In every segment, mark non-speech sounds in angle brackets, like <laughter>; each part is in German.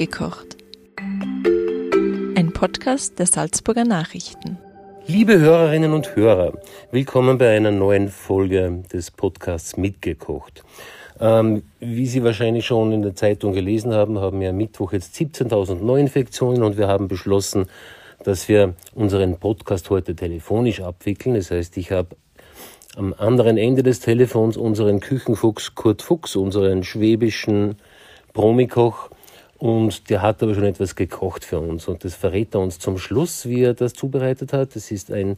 Mitgekocht. Ein Podcast der Salzburger Nachrichten. Liebe Hörerinnen und Hörer, willkommen bei einer neuen Folge des Podcasts Mitgekocht. Ähm, wie Sie wahrscheinlich schon in der Zeitung gelesen haben, haben wir am Mittwoch jetzt 17.000 Neuinfektionen und wir haben beschlossen, dass wir unseren Podcast heute telefonisch abwickeln. Das heißt, ich habe am anderen Ende des Telefons unseren Küchenfuchs Kurt Fuchs, unseren schwäbischen Promikoch, und der hat aber schon etwas gekocht für uns. Und das verrät er uns zum Schluss, wie er das zubereitet hat. Es ist ein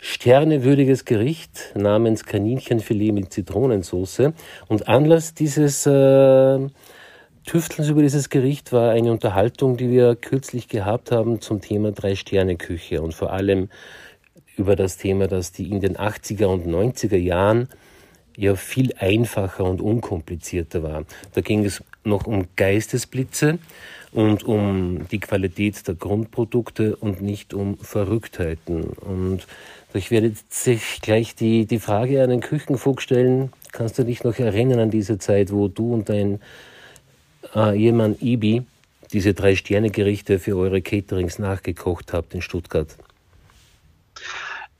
sternewürdiges Gericht namens Kaninchenfilet mit Zitronensauce. Und Anlass dieses äh, Tüftelns über dieses Gericht war eine Unterhaltung, die wir kürzlich gehabt haben zum Thema Drei-Sterne-Küche und vor allem über das Thema, dass die in den 80er und 90er Jahren ja viel einfacher und unkomplizierter war. Da ging es noch um Geistesblitze und um die Qualität der Grundprodukte und nicht um Verrücktheiten. Und ich werde sich gleich die, die Frage an den Küchenfuchs stellen. Kannst du dich noch erinnern an diese Zeit, wo du und dein äh, Ehemann Ibi diese drei Sterne-Gerichte für eure Caterings nachgekocht habt in Stuttgart?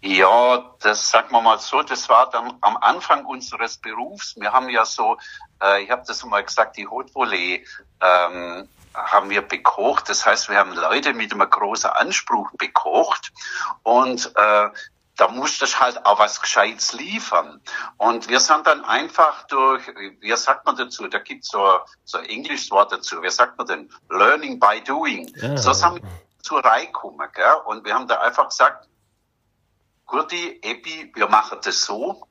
Ja, das sagen wir mal so, das war dann am Anfang unseres Berufs. Wir haben ja so, äh, ich habe das mal gesagt, die Haute Volée ähm, haben wir bekocht. Das heißt, wir haben Leute mit einem großen Anspruch bekocht und äh, da musste ich halt auch was Gescheites liefern. Und wir sind dann einfach durch, wie sagt man dazu, da gibt's so, so ein englisches Wort dazu, wie sagt man denn? Learning by doing. Ja. So sind wir zur Reihe gekommen, gell? Und wir haben da einfach gesagt, Gurti, Epi, wir machen das so.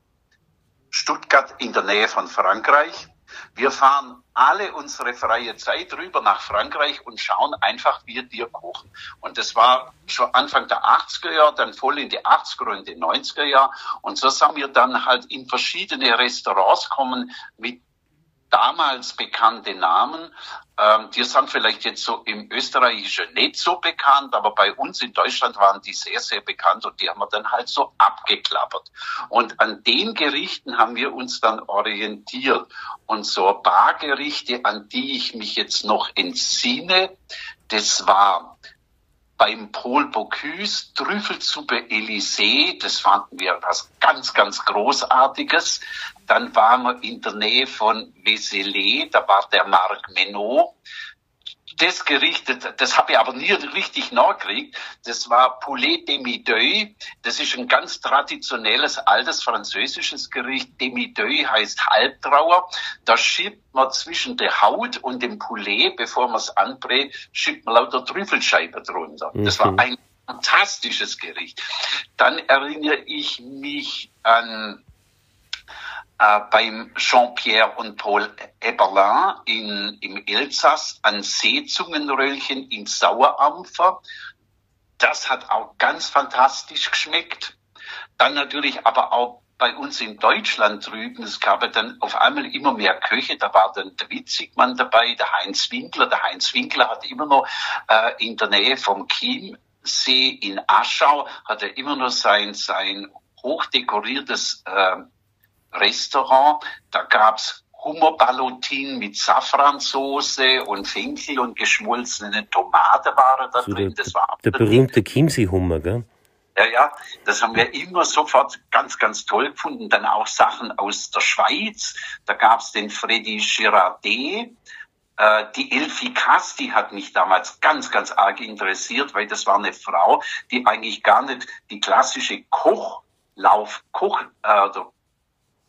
Stuttgart in der Nähe von Frankreich. Wir fahren alle unsere freie Zeit rüber nach Frankreich und schauen einfach, wie wir kochen. Und das war schon Anfang der 80er Jahre, dann voll in die 80er und die 90er Jahre. Und so sind wir dann halt in verschiedene Restaurants kommen mit damals bekannte Namen. Ähm, die sind vielleicht jetzt so im Österreichischen nicht so bekannt, aber bei uns in Deutschland waren die sehr, sehr bekannt und die haben wir dann halt so abgeklappert. Und an den Gerichten haben wir uns dann orientiert. Und so ein paar Gerichte, an die ich mich jetzt noch entsinne, das war beim Paul Bocuse Trüffelsuppe Elysée, das fanden wir was ganz, ganz Großartiges. Dann waren wir in der Nähe von Vézelay, da war der Marc Menot. Das Gericht, das habe ich aber nie richtig nachgekriegt, das war Poulet demi-deuil. Das ist ein ganz traditionelles, altes französisches Gericht. Demi-deuil heißt Halbtrauer. Da schiebt man zwischen der Haut und dem Poulet, bevor man es anbrät, schiebt man lauter Trüffelscheibe drunter. Mhm. Das war mhm. ein fantastisches Gericht. Dann erinnere ich mich an äh, beim Jean-Pierre und Paul Eberlin in, im Elsass an Seezungenröllchen in Sauerampfer. Das hat auch ganz fantastisch geschmeckt. Dann natürlich aber auch bei uns in Deutschland drüben, es gab dann auf einmal immer mehr Köche, da war dann der Witzigmann dabei, der Heinz Winkler. Der Heinz Winkler hat immer noch äh, in der Nähe vom Chiemsee in Aschau, hat er immer noch sein, sein hochdekoriertes äh, Restaurant. Da gab's Hummerballotin mit Safransoße und Finkel und geschmolzene Tomate waren da so drin. Das war der berühmte Chiemsee-Hummer, gell? Ja, ja, das haben wir immer sofort ganz, ganz toll gefunden. Dann auch Sachen aus der Schweiz. Da gab's den Freddy Girardet. Äh, die Elfie Kass, die hat mich damals ganz, ganz arg interessiert, weil das war eine Frau, die eigentlich gar nicht die klassische Kochlauf, Koch, äh,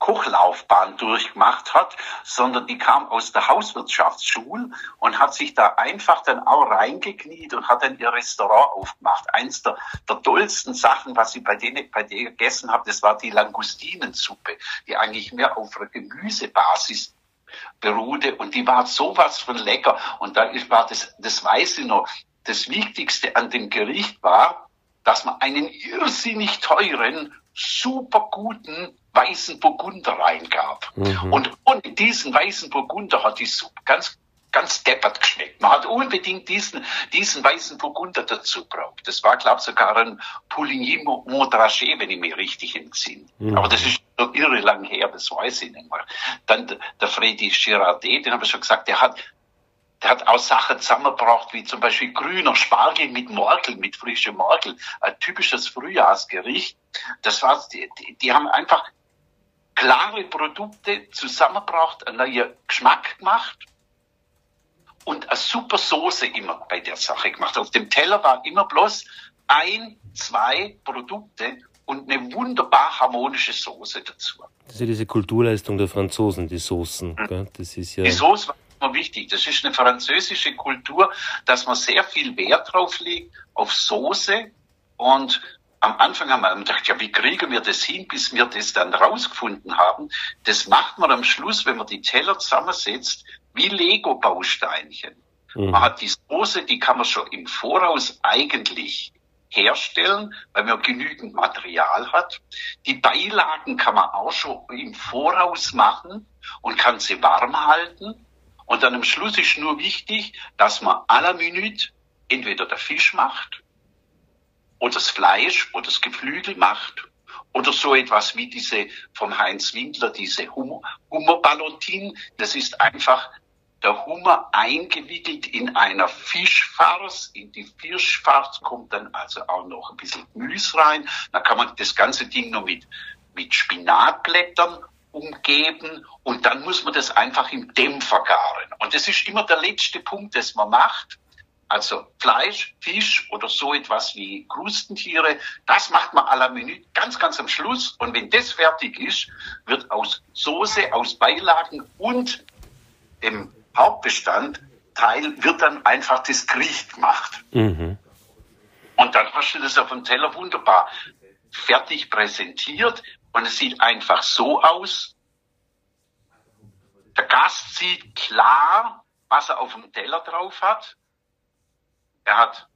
Kochlaufbahn durchgemacht hat, sondern die kam aus der Hauswirtschaftsschule und hat sich da einfach dann auch reingekniet und hat dann ihr Restaurant aufgemacht. Eins der, der tollsten Sachen, was ich bei denen, bei denen gegessen habe, das war die Langustinensuppe, die eigentlich mehr auf einer Gemüsebasis beruhte und die war sowas von lecker und da war das, das weiß ich noch, das Wichtigste an dem Gericht war, dass man einen irrsinnig teuren, super guten weißen Burgunder reingab. Mhm. Und ohne diesen weißen Burgunder hat die Suppe ganz ganz deppert geschmeckt. Man hat unbedingt diesen, diesen weißen Burgunder dazu braucht. Das war, glaube ich, sogar ein Pouligny Montrachet, wenn ich mich richtig entsinne. Mhm. Aber das ist so irre lang her, das weiß ich nicht mehr. Dann der Freddy Girardet, den habe ich schon gesagt, der hat der hat auch Sachen zusammengebracht, wie zum Beispiel grüner Spargel mit Morkel, mit frischem Morkel, ein typisches Frühjahrsgericht. Das war, die, die haben einfach klare Produkte zusammengebracht, einen neuen Geschmack gemacht und eine super Soße immer bei der Sache gemacht. Auf dem Teller war immer bloß ein, zwei Produkte und eine wunderbar harmonische Soße dazu. Das ist ja diese Kulturleistung der Franzosen, die Soßen. Mhm. Das ist ja die Soße war immer wichtig. Das ist eine französische Kultur, dass man sehr viel Wert drauf legt, auf Soße. Und am Anfang haben wir gedacht, ja, wie kriegen wir das hin, bis wir das dann rausgefunden haben? Das macht man am Schluss, wenn man die Teller zusammensetzt, wie Lego-Bausteinchen. Mhm. Man hat die Soße, die kann man schon im Voraus eigentlich herstellen, weil man genügend Material hat. Die Beilagen kann man auch schon im Voraus machen und kann sie warm halten. Und dann am Schluss ist nur wichtig, dass man à la minute entweder der Fisch macht oder das Fleisch oder das Geflügel macht oder so etwas wie diese vom Heinz Winkler, diese Hummer, Hummerballotin. Das ist einfach der Hummer eingewickelt in einer Fischfarce. In die Fischfarce kommt dann also auch noch ein bisschen Gemüse rein. Dann kann man das ganze Ding noch mit, mit Spinatblättern umgeben und dann muss man das einfach im Dämpfer garen. Und das ist immer der letzte Punkt, das man macht. Also Fleisch, Fisch oder so etwas wie Krustentiere, das macht man à la Minute ganz, ganz am Schluss. Und wenn das fertig ist, wird aus Soße, aus Beilagen und dem Hauptbestandteil wird dann einfach das Gericht gemacht. Mhm. Und dann hast du das auf dem Teller wunderbar fertig präsentiert und es sieht einfach so aus. Der Gast sieht klar, was er auf dem Teller drauf hat. Er hat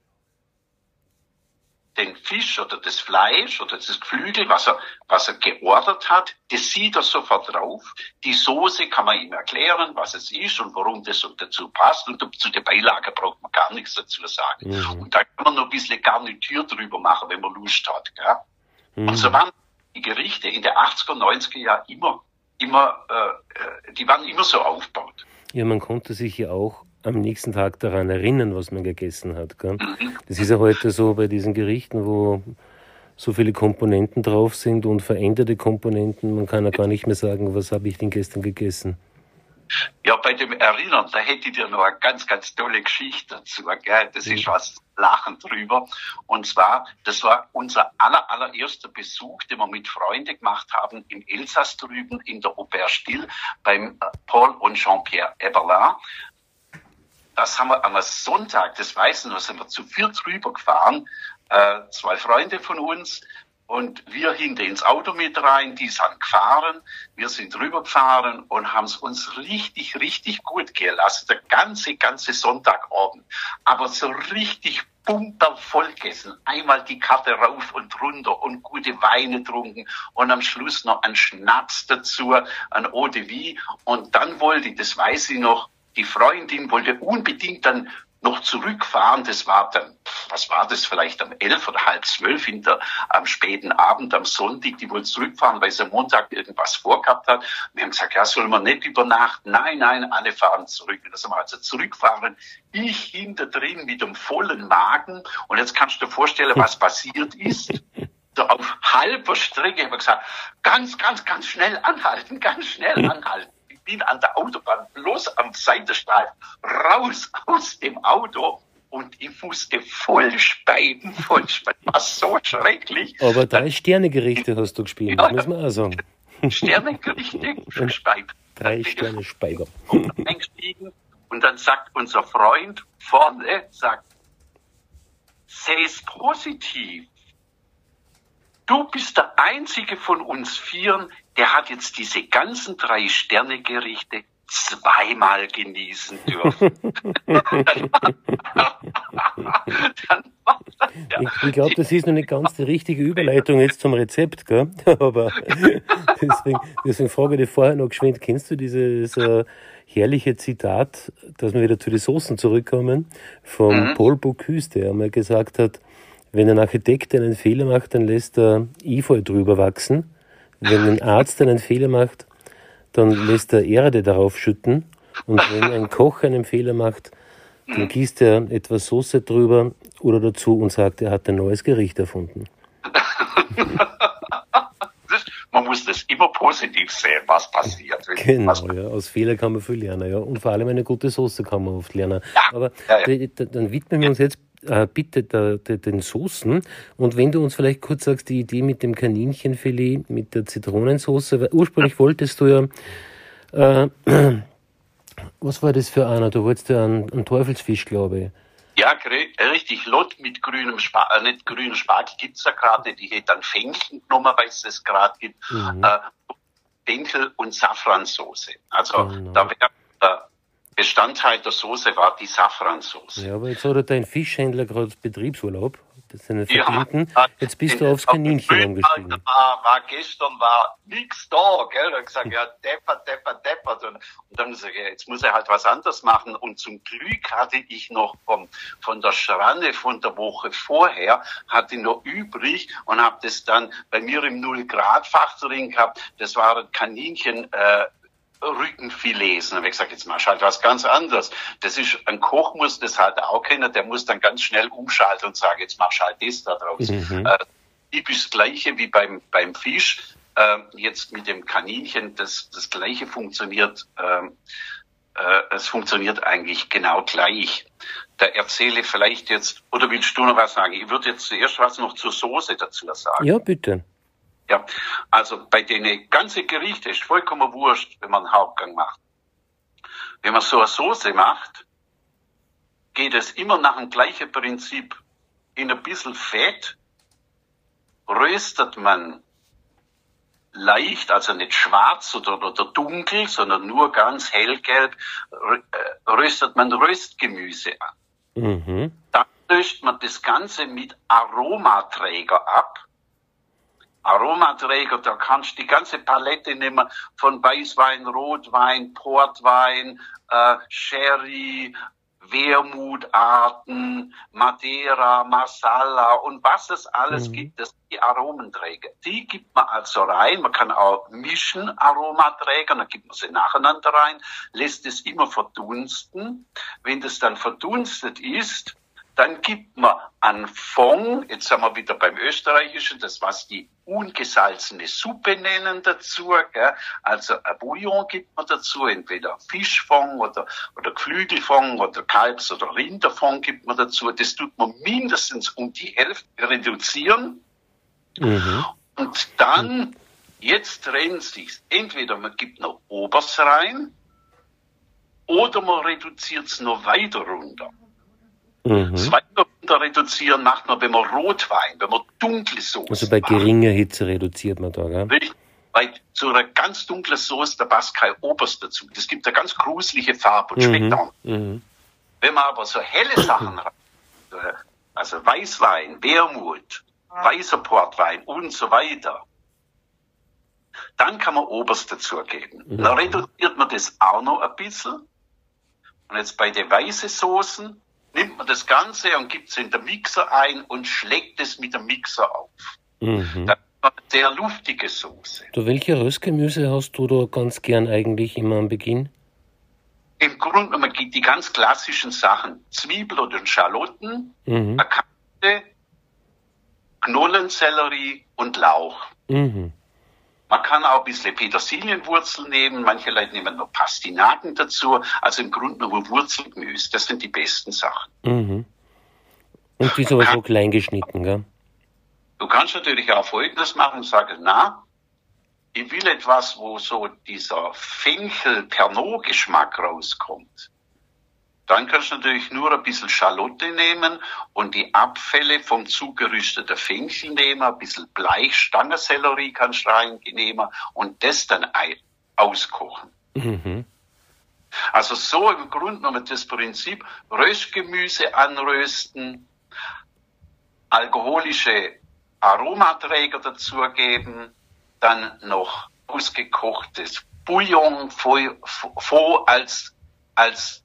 den Fisch oder das Fleisch oder das Geflügel, was er, was er geordert hat, das sieht er sofort drauf. Die Soße kann man ihm erklären, was es ist und warum das dazu passt. Und zu der Beilage braucht man gar nichts dazu sagen. Mhm. Und da kann man noch ein bisschen Garnitur drüber machen, wenn man Lust hat. Gell? Mhm. Und so waren die Gerichte in der 80er, 90er Jahren immer, immer, äh, äh, die waren immer so aufgebaut. Ja, man konnte sich ja auch am nächsten Tag daran erinnern, was man gegessen hat. Gell? Das ist ja heute so bei diesen Gerichten, wo so viele Komponenten drauf sind und veränderte Komponenten. Man kann ja gar nicht mehr sagen, was habe ich denn gestern gegessen. Ja, bei dem Erinnern, da hätte ich dir noch eine ganz, ganz tolle Geschichte dazu. Gell? Das ist was Lachen drüber. Und zwar, das war unser aller, allererster Besuch, den wir mit Freunden gemacht haben im Elsass drüben in der Auberge Still beim äh, Paul und Jean-Pierre Eberlin das haben wir am Sonntag, das weiß ich noch, sind wir zu viert rübergefahren, äh, zwei Freunde von uns und wir hinter ins Auto mit rein, die sind gefahren, wir sind rübergefahren und haben es uns richtig, richtig gut gelassen, der ganze, ganze Sonntagabend, aber so richtig voll gegessen. Einmal die Karte rauf und runter und gute Weine trunken und am Schluss noch ein Schnaps dazu, ein Eau de Vie. Und dann wollte ich, das weiß ich noch, die Freundin wollte unbedingt dann noch zurückfahren. Das war dann, was war das, vielleicht um elf oder halb zwölf hinter am späten Abend, am Sonntag. Die wollte zurückfahren, weil sie am Montag irgendwas vorgehabt hat. Wir haben gesagt, ja, soll man nicht übernachten? Nein, nein, alle fahren zurück. Das haben wir also zurückfahren. Ich hinter drin mit dem vollen Magen. Und jetzt kannst du dir vorstellen, was passiert ist. <laughs> So auf halber Strecke haben wir gesagt, ganz, ganz, ganz schnell anhalten, ganz schnell <laughs> anhalten bin an der Autobahn bloß am Seitenstreifen raus aus dem Auto und ich musste voll speiben, voll speiben. War so schrecklich. Aber drei Sterne-Gerichte hast du gespielt, ja, muss man auch sagen. Sterne-Gerichte <laughs> Speiben. Drei Sterne Speiber. Eingestiegen und dann sagt unser Freund vorne, sagt, sei es positiv. Du bist der einzige von uns Vieren, der hat jetzt diese ganzen drei Sterne-Gerichte zweimal genießen dürfen. <laughs> ich, ich glaube, das ist noch nicht ganz die richtige Überleitung jetzt zum Rezept, gell? <laughs> aber deswegen, deswegen frage ich dich vorher noch geschwind, kennst du dieses äh, herrliche Zitat, dass wir wieder zu den Soßen zurückkommen, von mhm. Paul Bocuse, der einmal gesagt hat, wenn ein Architekt einen Fehler macht, dann lässt er Efeu drüber wachsen wenn ein Arzt einen Fehler macht, dann lässt er Erde darauf schütten Und wenn ein Koch einen Fehler macht, dann gießt er etwas Soße drüber oder dazu und sagt, er hat ein neues Gericht erfunden. man muss das immer positiv sehen, was passiert. <laughs> Genau, was ja. Aus Fehlern kann man viel lernen, ja. Und vor allem eine gute Soße kann man oft lernen. Ja, Aber ja, ja. dann widmen wir uns jetzt äh, bitte der, der, den Soßen. Und wenn du uns vielleicht kurz sagst, die Idee mit dem Kaninchenfilet, mit der Zitronensauce, weil ursprünglich wolltest du ja, äh, <clears throat> was war das für einer? Du wolltest ja einen, einen Teufelsfisch, glaube ich. Ja, richtig. Lot mit grünem Spargel, äh, nicht grünem Spargel gibt's ja gerade, die hätte dann Fenchel genommen, weil es das gerade gibt. Mhm. Äh, Fenchel und Safransoße. Also Genau. da wäre Bestandteil der Soße war die Safransoße. Ja, aber jetzt hat er dein Fischhändler gerade Betriebsurlaub. Das sind Ja. Jetzt bist du aufs Kaninchen umgestiegen. War, war gestern war nix da, gell? Und gesagt, ja, deppert, deppert, deppert. Und, und dann muss ich, ja, jetzt muss er halt was anderes machen. Und zum Glück hatte ich noch vom, von der Schranne von der Woche vorher, hatte noch übrig und habe das dann bei mir im Null-Grad-Fach drin gehabt. Das waren Kaninchen, äh, Rückenfilets. Und habe ich gesagt, jetzt machst du halt was ganz anderes. Das ist, ein Koch muss das halt auch kennen, der muss dann ganz schnell umschalten und sagen, jetzt machst du halt das da draus. Mhm. Äh, typisch das Gleiche wie beim, beim Fisch. Ähm, jetzt mit dem Kaninchen, das, das Gleiche funktioniert, ähm, äh, es funktioniert eigentlich genau gleich. Da erzähle vielleicht jetzt, oder willst du noch was sagen? Ich würde jetzt zuerst was noch zur Soße dazu sagen. Ja, bitte. Ja, also bei den ganzen Gerichte ist vollkommen wurscht, wenn man einen Hauptgang macht. Wenn man so eine Soße macht, geht es immer nach dem gleichen Prinzip. In ein bisschen Fett röstet man leicht, also nicht schwarz oder, oder dunkel, sondern nur ganz hellgelb, äh, röstet man Röstgemüse an. Mhm. Dann löscht man das Ganze mit Aromaträger ab. Aromaträger, da kannst du die ganze Palette nehmen von Weißwein, Rotwein, Portwein, äh, Sherry, Wermutarten, Madeira, Masala und was es alles Mhm. gibt, das sind die Aromenträger. Die gibt man also rein. Man kann auch mischen Aromaträger, dann gibt man sie nacheinander rein, lässt es immer verdunsten. Wenn das dann verdunstet ist, dann gibt man an Fond, jetzt sind wir wieder beim Österreichischen, das was die ungesalzene Suppe nennen dazu, gell? also ein Bouillon gibt man dazu, entweder Fischfond oder, oder Geflügelfond oder Kalbs- oder Rinderfond gibt man dazu. Das tut man mindestens um die Hälfte reduzieren Mhm. und dann, jetzt trennt sich's. Entweder man gibt noch Obers rein oder man reduziert es noch weiter runter. Mhm. Das weiter reduzieren macht man, wenn man Rotwein, wenn man dunkle Soße Also bei macht. geringer Hitze reduziert man da, gell? Richtig. Weil zu einer ganz dunklen Soße, da passt kein Oberst dazu. Das gibt eine ganz gruselige Farbe und schmeckt auch. Mhm. Wenn man aber so helle Sachen rein, äh, also Weißwein, Wermut, weißer Portwein und so weiter, dann kann man Oberst dazugeben. Mhm. Dann reduziert man das auch noch ein bisschen. Und jetzt bei den weißen Soßen nimmt man das Ganze und gibt es in den Mixer ein und schlägt es mit dem Mixer auf. Mhm. Dann hat man eine sehr luftige Soße. Du, welche Röstgemüse hast du da ganz gern eigentlich immer am Beginn? Im Grunde genommen gibt die ganz klassischen Sachen. Zwiebel oder Schalotten, Mhm. Akante, Knollensellerie und Lauch. Mhm. Man kann auch ein bisschen Petersilienwurzel nehmen, manche Leute nehmen noch Pastinaken dazu. Also im Grunde genommen Wurzelgemüse, das sind die besten Sachen. Mhm. Und die ist aber so klein geschnitten, gell? Du kannst natürlich auch Folgendes machen und sagen, na, ich will etwas, wo so dieser Fenchel-Pernod-Geschmack rauskommt. Dann kannst du natürlich nur ein bisschen Schalotte nehmen und die Abfälle vom zugerüsteten Fenchel nehmen, ein bisschen Bleich, Stangensellerie kannst du reinnehmen und das dann auskochen. Mhm. Also so im Grunde genommen das Prinzip Röstgemüse anrösten, alkoholische Aromaträger dazugeben, dann noch ausgekochtes Bouillon vor, vor als, als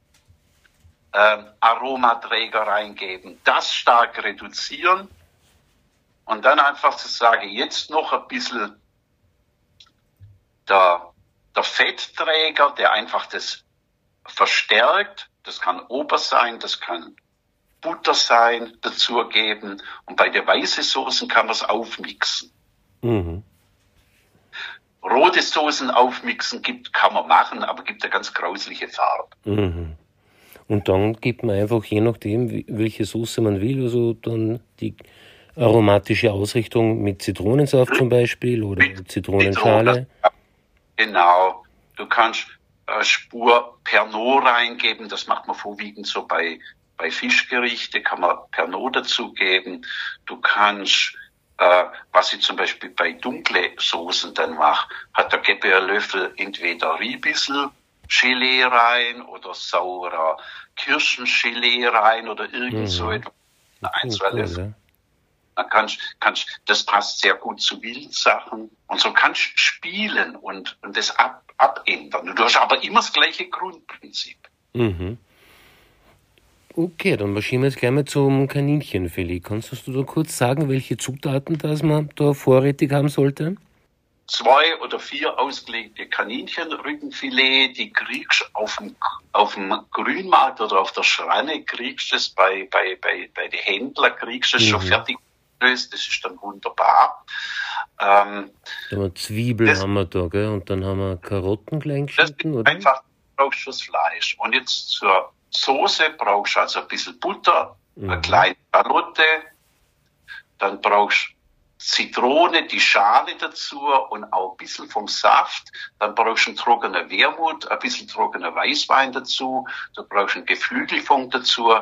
ähm, Aromaträger reingeben, das stark reduzieren und dann einfach zu sagen, jetzt noch ein bisschen der, der Fettträger, der einfach das verstärkt. Das kann Ober sein, das kann Butter sein, dazugeben. Und bei der weißen Soßen kann man es aufmixen. Mhm. Rote Soßen aufmixen gibt, kann man machen, aber gibt eine ganz grausliche Farbe. Mhm. Und dann gibt man einfach, je nachdem, welche Soße man will, also dann die aromatische Ausrichtung mit Zitronensaft zum Beispiel oder mit Zitronenschale. Genau. Du kannst äh, Spur Pernod reingeben, das macht man vorwiegend so bei, bei Fischgerichte, kann man Pernod dazugeben. Du kannst äh, was ich zum Beispiel bei dunkle Soßen dann mache, hat der gebe ein Löffel entweder Riebissel Gelee rein oder saurer Kirschengelee rein oder irgend mhm. so etwas. Ein, zwei Löffel. Dann kannst, kannst, das passt sehr gut zu Wildsachen. Und so kannst du spielen und, und das ab, abändern. Du hast aber immer das gleiche Grundprinzip. Mhm. Okay, dann marschieren wir jetzt gleich mal zum Kaninchenfilet. Kannst du da kurz sagen, welche Zutaten das man da vorrätig haben sollte? Zwei oder vier ausgelegte Kaninchenrückenfilet, die kriegst du auf dem, auf dem Grünmarkt oder auf der Schranne, kriegst du es bei, bei, bei, bei den Händlern, kriegst du es mhm. schon fertig gelöst, das ist dann wunderbar. Ähm, haben Zwiebeln das, haben wir da, gell? und dann haben wir Karotten klein geschnitten, oder? Einfach brauchst du das Fleisch. Und jetzt zur Soße brauchst du also ein bisschen Butter, mhm. eine kleine Karotte, dann brauchst du Zitrone, die Schale dazu und auch ein bisschen vom Saft. Dann brauchst du einen trockenen Wermut, ein bisschen trockener Weißwein dazu. Du brauchst einen Geflügelfond dazu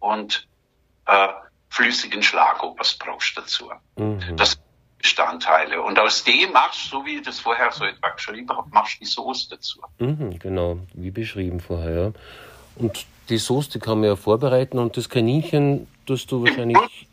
und äh, flüssigen Schlagobers brauchst du dazu. Mhm. Das sind Bestandteile. Und aus dem machst du, so wie ich das vorher so etwa geschrieben habe, machst du die Soße dazu. Mhm, genau, wie beschrieben vorher. Und die Soße, die kann man ja vorbereiten und das Kaninchen tust du wahrscheinlich.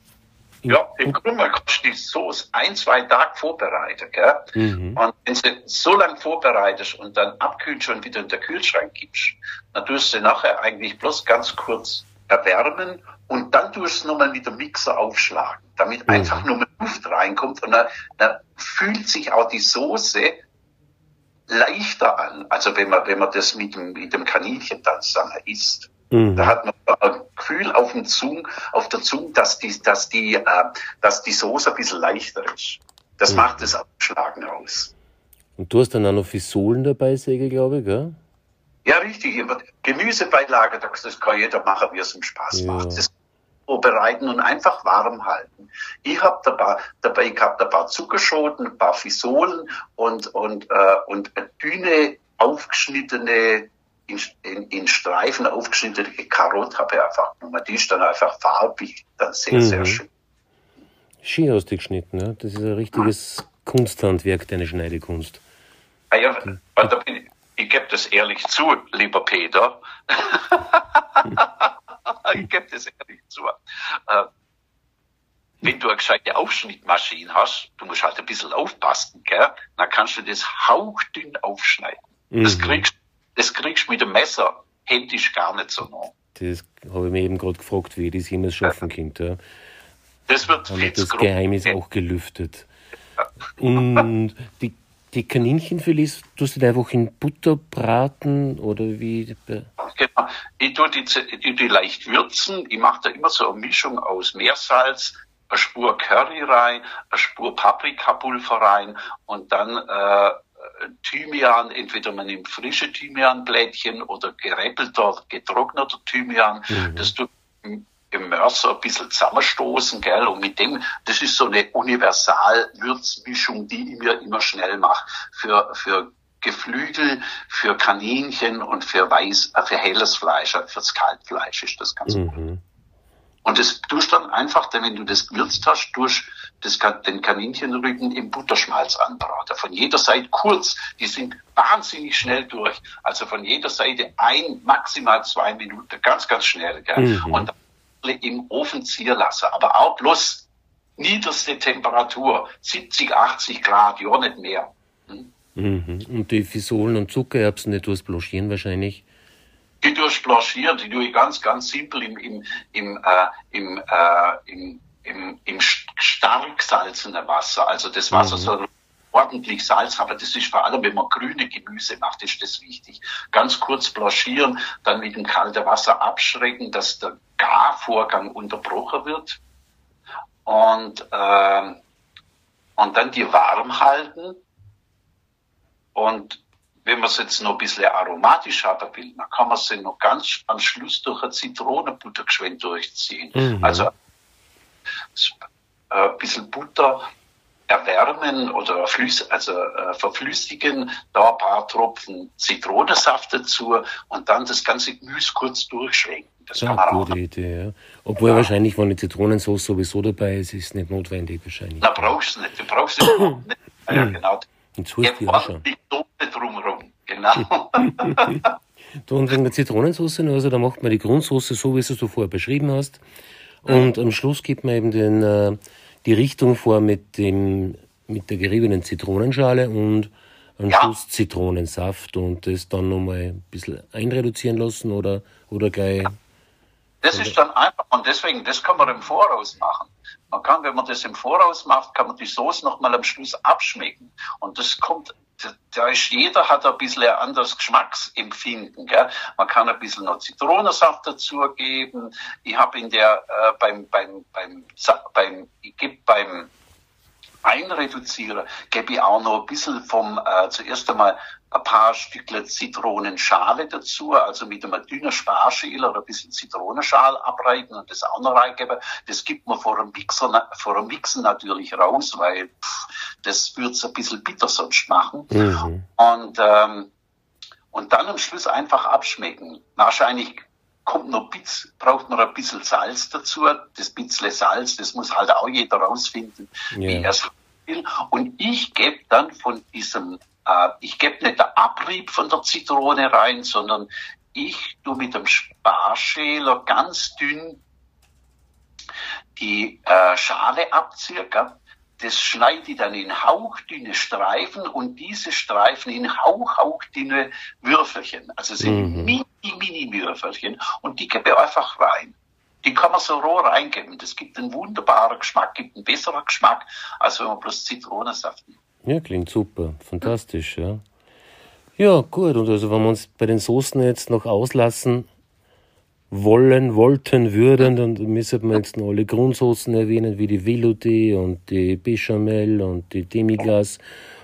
Ja, im Grunde kannst du die Soße ein, zwei Tage vorbereiten. Gell? Mhm. Und wenn sie so lange vorbereitest und dann abkühlt schon wieder in den Kühlschrank gibst, dann tust du sie nachher eigentlich bloß ganz kurz erwärmen und dann tust du nochmal mit dem Mixer aufschlagen, damit mhm. einfach nur Luft reinkommt und dann, dann fühlt sich auch die Soße leichter an. Also wenn man, wenn man das mit dem, mit dem Kaninchen dann zusammen isst. Mhm. Da hat man ein Gefühl auf, dem Zung, auf der Zunge, dass die, dass die, äh, dass die Soße ein bisschen leichter ist. Das mhm. macht das Abschlagen aus. Und du hast dann auch noch Fisolen dabei, Säge, glaube ich, gell? Ja, richtig. Gemüsebeilage, das kann jeder machen, wie es ihm Spaß ja. macht. Das vorbereiten und einfach warm halten. Ich habe dabei, dabei gehabt ein paar Zuckerschoten, ein paar Fisolen und, und, äh, und eine dünne, aufgeschnittene in, in, in Streifen aufgeschnittene Karotte habe ich einfach genommen. Die ist dann einfach farbig, dann sehr, mhm. sehr schön. Schön hast du geschnitten, ne? Das ist ein richtiges ja. Kunsthandwerk, deine Schneidekunst. Ah ja, mhm. ich, ich gebe das ehrlich zu, lieber Peter. <laughs> ich gebe das ehrlich zu. Äh, wenn du eine gescheite Aufschnittmaschine hast, du musst halt ein bisschen aufpassen, gell? dann kannst du das hauchdünn aufschneiden. Mhm. Das kriegst das kriegst du mit dem Messer händisch gar nicht so nah. Das habe ich mir eben gerade gefragt, wie ich das immer schaffen ja. könnte. Ja. Das wird Haben das Geheimnis auch gelüftet. Und die, die Kaninchenfilets tust du einfach in Butter braten oder wie? Genau. Ich tue die, ich tue leicht würzen. Ich mache da immer so eine Mischung aus Meersalz, eine Spur Curry rein, eine Spur Paprikapulver rein und dann äh, Thymian, entweder man nimmt frische Thymianblättchen oder geräppelter, getrockneter Thymian, mhm. das tut im Mörser ein bisschen zusammenstoßen, gell, und mit dem, das ist so eine Universalwürzmischung, die ich mir immer schnell mache, für, für Geflügel, für Kaninchen und für weiß, äh, für helles Fleisch, äh, fürs Kaltfleisch ist das ganz mhm. gut. Und das tust dann einfach, wenn du das gewürzt hast, durch das, den Kaninchenrücken im Butterschmalz anbraten. Von jeder Seite kurz. Die sind wahnsinnig schnell durch. Also von jeder Seite ein, maximal zwei Minuten. Ganz, ganz schnell. Gell? Mhm. Und dann im Ofen ziehen lassen. Aber auch bloß niederste Temperatur. 70, 80 Grad, ja nicht mehr. Hm? Mhm. Und die Fisolen und Zuckererbsen, die tust blanchieren wahrscheinlich? Die durch blanchieren, die tue ich ganz, ganz simpel im, im, im, äh, im, äh, im, im, im stark salzenden Wasser. Also das Wasser mhm. soll ordentlich Salz, aber das ist vor allem, wenn man grüne Gemüse macht, ist das wichtig. Ganz kurz blanchieren, dann mit dem kalten Wasser abschrecken, dass der Garvorgang unterbrochen wird und, äh, und dann die warm halten und wenn man es jetzt noch ein bisschen aromatisch haben will, dann kann man sie noch ganz am Schluss durch ein Zitronenbuttergeschwend durchziehen. Mhm. Also ein bisschen Butter erwärmen oder flüss, also äh, verflüssigen, da ein paar Tropfen Zitronensaft dazu und dann das ganze Gemüse kurz durchschwenken. Das ja, eine gute Idee, ja. Obwohl ja. wahrscheinlich, wenn eine Zitronensauce sowieso dabei ist, ist es nicht notwendig wahrscheinlich. Na, brauchst du nicht. Du brauchst es <coughs> nicht. Ja, genau. Die auch schon. drumherum, genau. <laughs> du, und wegen der Zitronensauce, also da macht man die Grundsauce so, wie du es vorher beschrieben hast. Und am Schluss gibt man eben den, äh, die Richtung vor mit, dem, mit der geriebenen Zitronenschale und am ja. Schluss Zitronensaft und das dann nochmal ein bisschen einreduzieren lassen oder, oder gleich. Das ist dann einfach und deswegen, das kann man im Voraus machen. Man kann, wenn man das im Voraus macht, kann man die Soße nochmal am Schluss abschmecken. Und das kommt, da ist jeder hat ein bisschen ein anderes Geschmacksempfinden. Gell? Man kann ein bisschen noch Zitronensaft dazugeben. Ich habe in der äh, beim beim beim beim ich gebe beim Einreduzieren gebe ich auch noch ein bisschen vom äh, zuerst einmal ein paar Stückchen Zitronenschale dazu, also mit einem dünnen Sparschäler oder ein bisschen Zitronenschal abreiben und das auch noch reingeben. Das gibt man vor dem Mixer, vor dem Mixen natürlich raus, weil pff, das würde es ein bisschen bitter sonst machen. Mhm. Und, ähm, und dann am Schluss einfach abschmecken. Wahrscheinlich kommt noch Bitz, braucht noch ein bisschen Salz dazu. Das bisschen Salz, das muss halt auch jeder rausfinden, yeah. wie er es will. Und ich gebe dann von diesem äh, ich gebe nicht den Abrieb von der Zitrone rein, sondern ich tu mit dem Sparschäler ganz dünn die äh, Schale abziehen. Das schneide ich dann in hauchdünne Streifen und diese Streifen in hauch, hauchdünne Würfelchen. Also sind mhm. mini, mini Würfelchen und die gebe ich einfach rein. Die kann man so roh reingeben. Das gibt einen wunderbaren Geschmack, gibt einen besseren Geschmack, als wenn man bloß Zitronensaft nimmt. Ja, klingt super. Fantastisch, ja. Ja, gut. Und also, wenn wir uns bei den Soßen jetzt noch auslassen wollen, wollten, würden, dann müssen wir jetzt noch alle Grundsoßen erwähnen, wie die Velouté und die Bechamel und die Demiglas.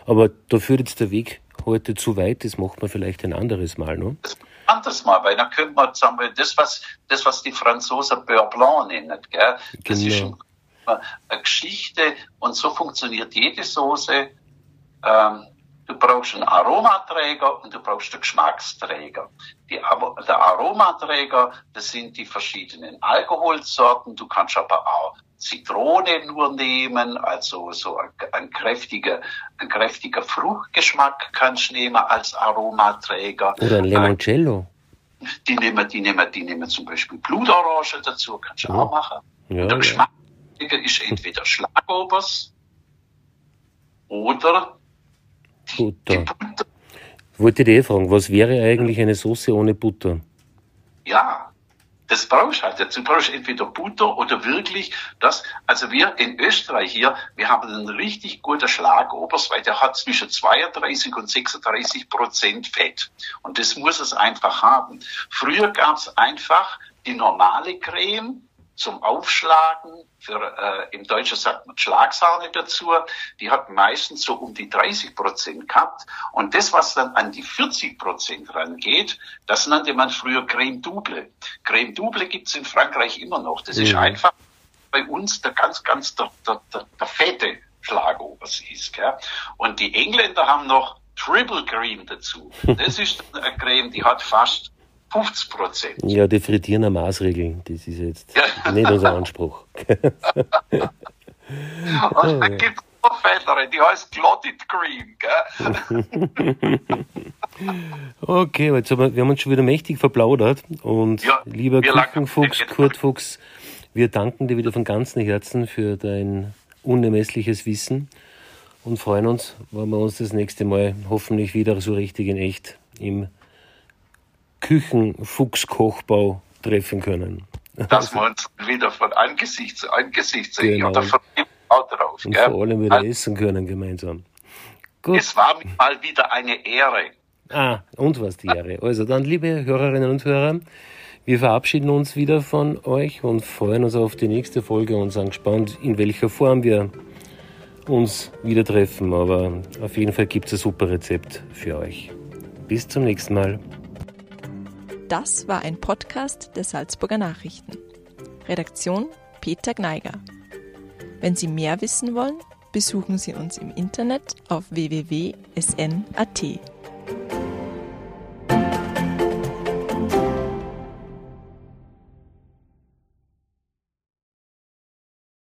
Aber da führt jetzt der Weg heute zu weit. Das macht man vielleicht ein anderes Mal, ne? anderes Mal, weil dann könnte man sagen, das, was, das, was die Franzosen Beurre Blanc nennen, gell? Das genau. ist eine Geschichte und so funktioniert jede Soße ähm, du brauchst einen Aromaträger und du brauchst einen Geschmacksträger. Die, der Aromaträger, das sind die verschiedenen Alkoholsorten. Du kannst aber auch Zitrone nur nehmen, also so ein, ein kräftiger, ein kräftiger Fruchtgeschmack kannst du nehmen als Aromaträger. Oder ein Limoncello. Die nehmen, die nehmen, die nehmen zum Beispiel Blutorange dazu, kannst du ja. auch machen. Ja, der Geschmacksträger ja. ist entweder Schlagobers oder Butter. Butter. Wollte ich eh fragen, was wäre eigentlich eine Soße ohne Butter? Ja, das brauchst du halt. Dazu brauchst entweder Butter oder wirklich das. Also wir in Österreich hier, wir haben einen richtig guten Schlagobers, weil der hat zwischen 32 und 36 Prozent Fett. Und das muss es einfach haben. Früher gab es einfach die normale Creme zum Aufschlagen. Für, äh, Im Deutschen sagt man Schlagsahne dazu. Die hat meistens so um die 30 Prozent gehabt. Und das, was dann an die 40 Prozent rangeht, das nannte man früher Creme Double. Creme Double gibt's in Frankreich immer noch. Das mhm. ist einfach bei uns der ganz, ganz der, der, der, der fette Schlagobersis. Gell? Und die Engländer haben noch Triple Cream dazu. <laughs> Das ist eine Creme, die hat fast 50 Prozent. Ja, die frittieren eine Maßregel. Das ist jetzt ja. nicht unser Anspruch. <laughs> Und dann gibt es noch Fettere, die heißt Clotted Cream. <laughs> okay, jetzt haben wir, wir haben uns schon wieder mächtig verplaudert. Und ja, lieber Küchenfuchs, Kurt Fuchs, wir danken dir wieder von ganzem Herzen für dein unermessliches Wissen und freuen uns, wenn wir uns das nächste Mal hoffentlich wieder so richtig in echt im Küchenfuchskochbau treffen können. Dass wir uns wieder von Angesicht zu Angesicht sehen genau. oder von auch drauf. Und gell? vor allem wieder also, essen können gemeinsam. Gut. Es war mir mal wieder eine Ehre. Ah, und was die Ehre. Also dann, liebe Hörerinnen und Hörer, wir verabschieden uns wieder von euch und freuen uns auf die nächste Folge und sind gespannt, in welcher Form wir uns wieder treffen. Aber auf jeden Fall gibt es ein super Rezept für euch. Bis zum nächsten Mal. Das war ein Podcast der Salzburger Nachrichten. Redaktion Peter Gneiger. Wenn Sie mehr wissen wollen, besuchen Sie uns im Internet auf www.sn.at.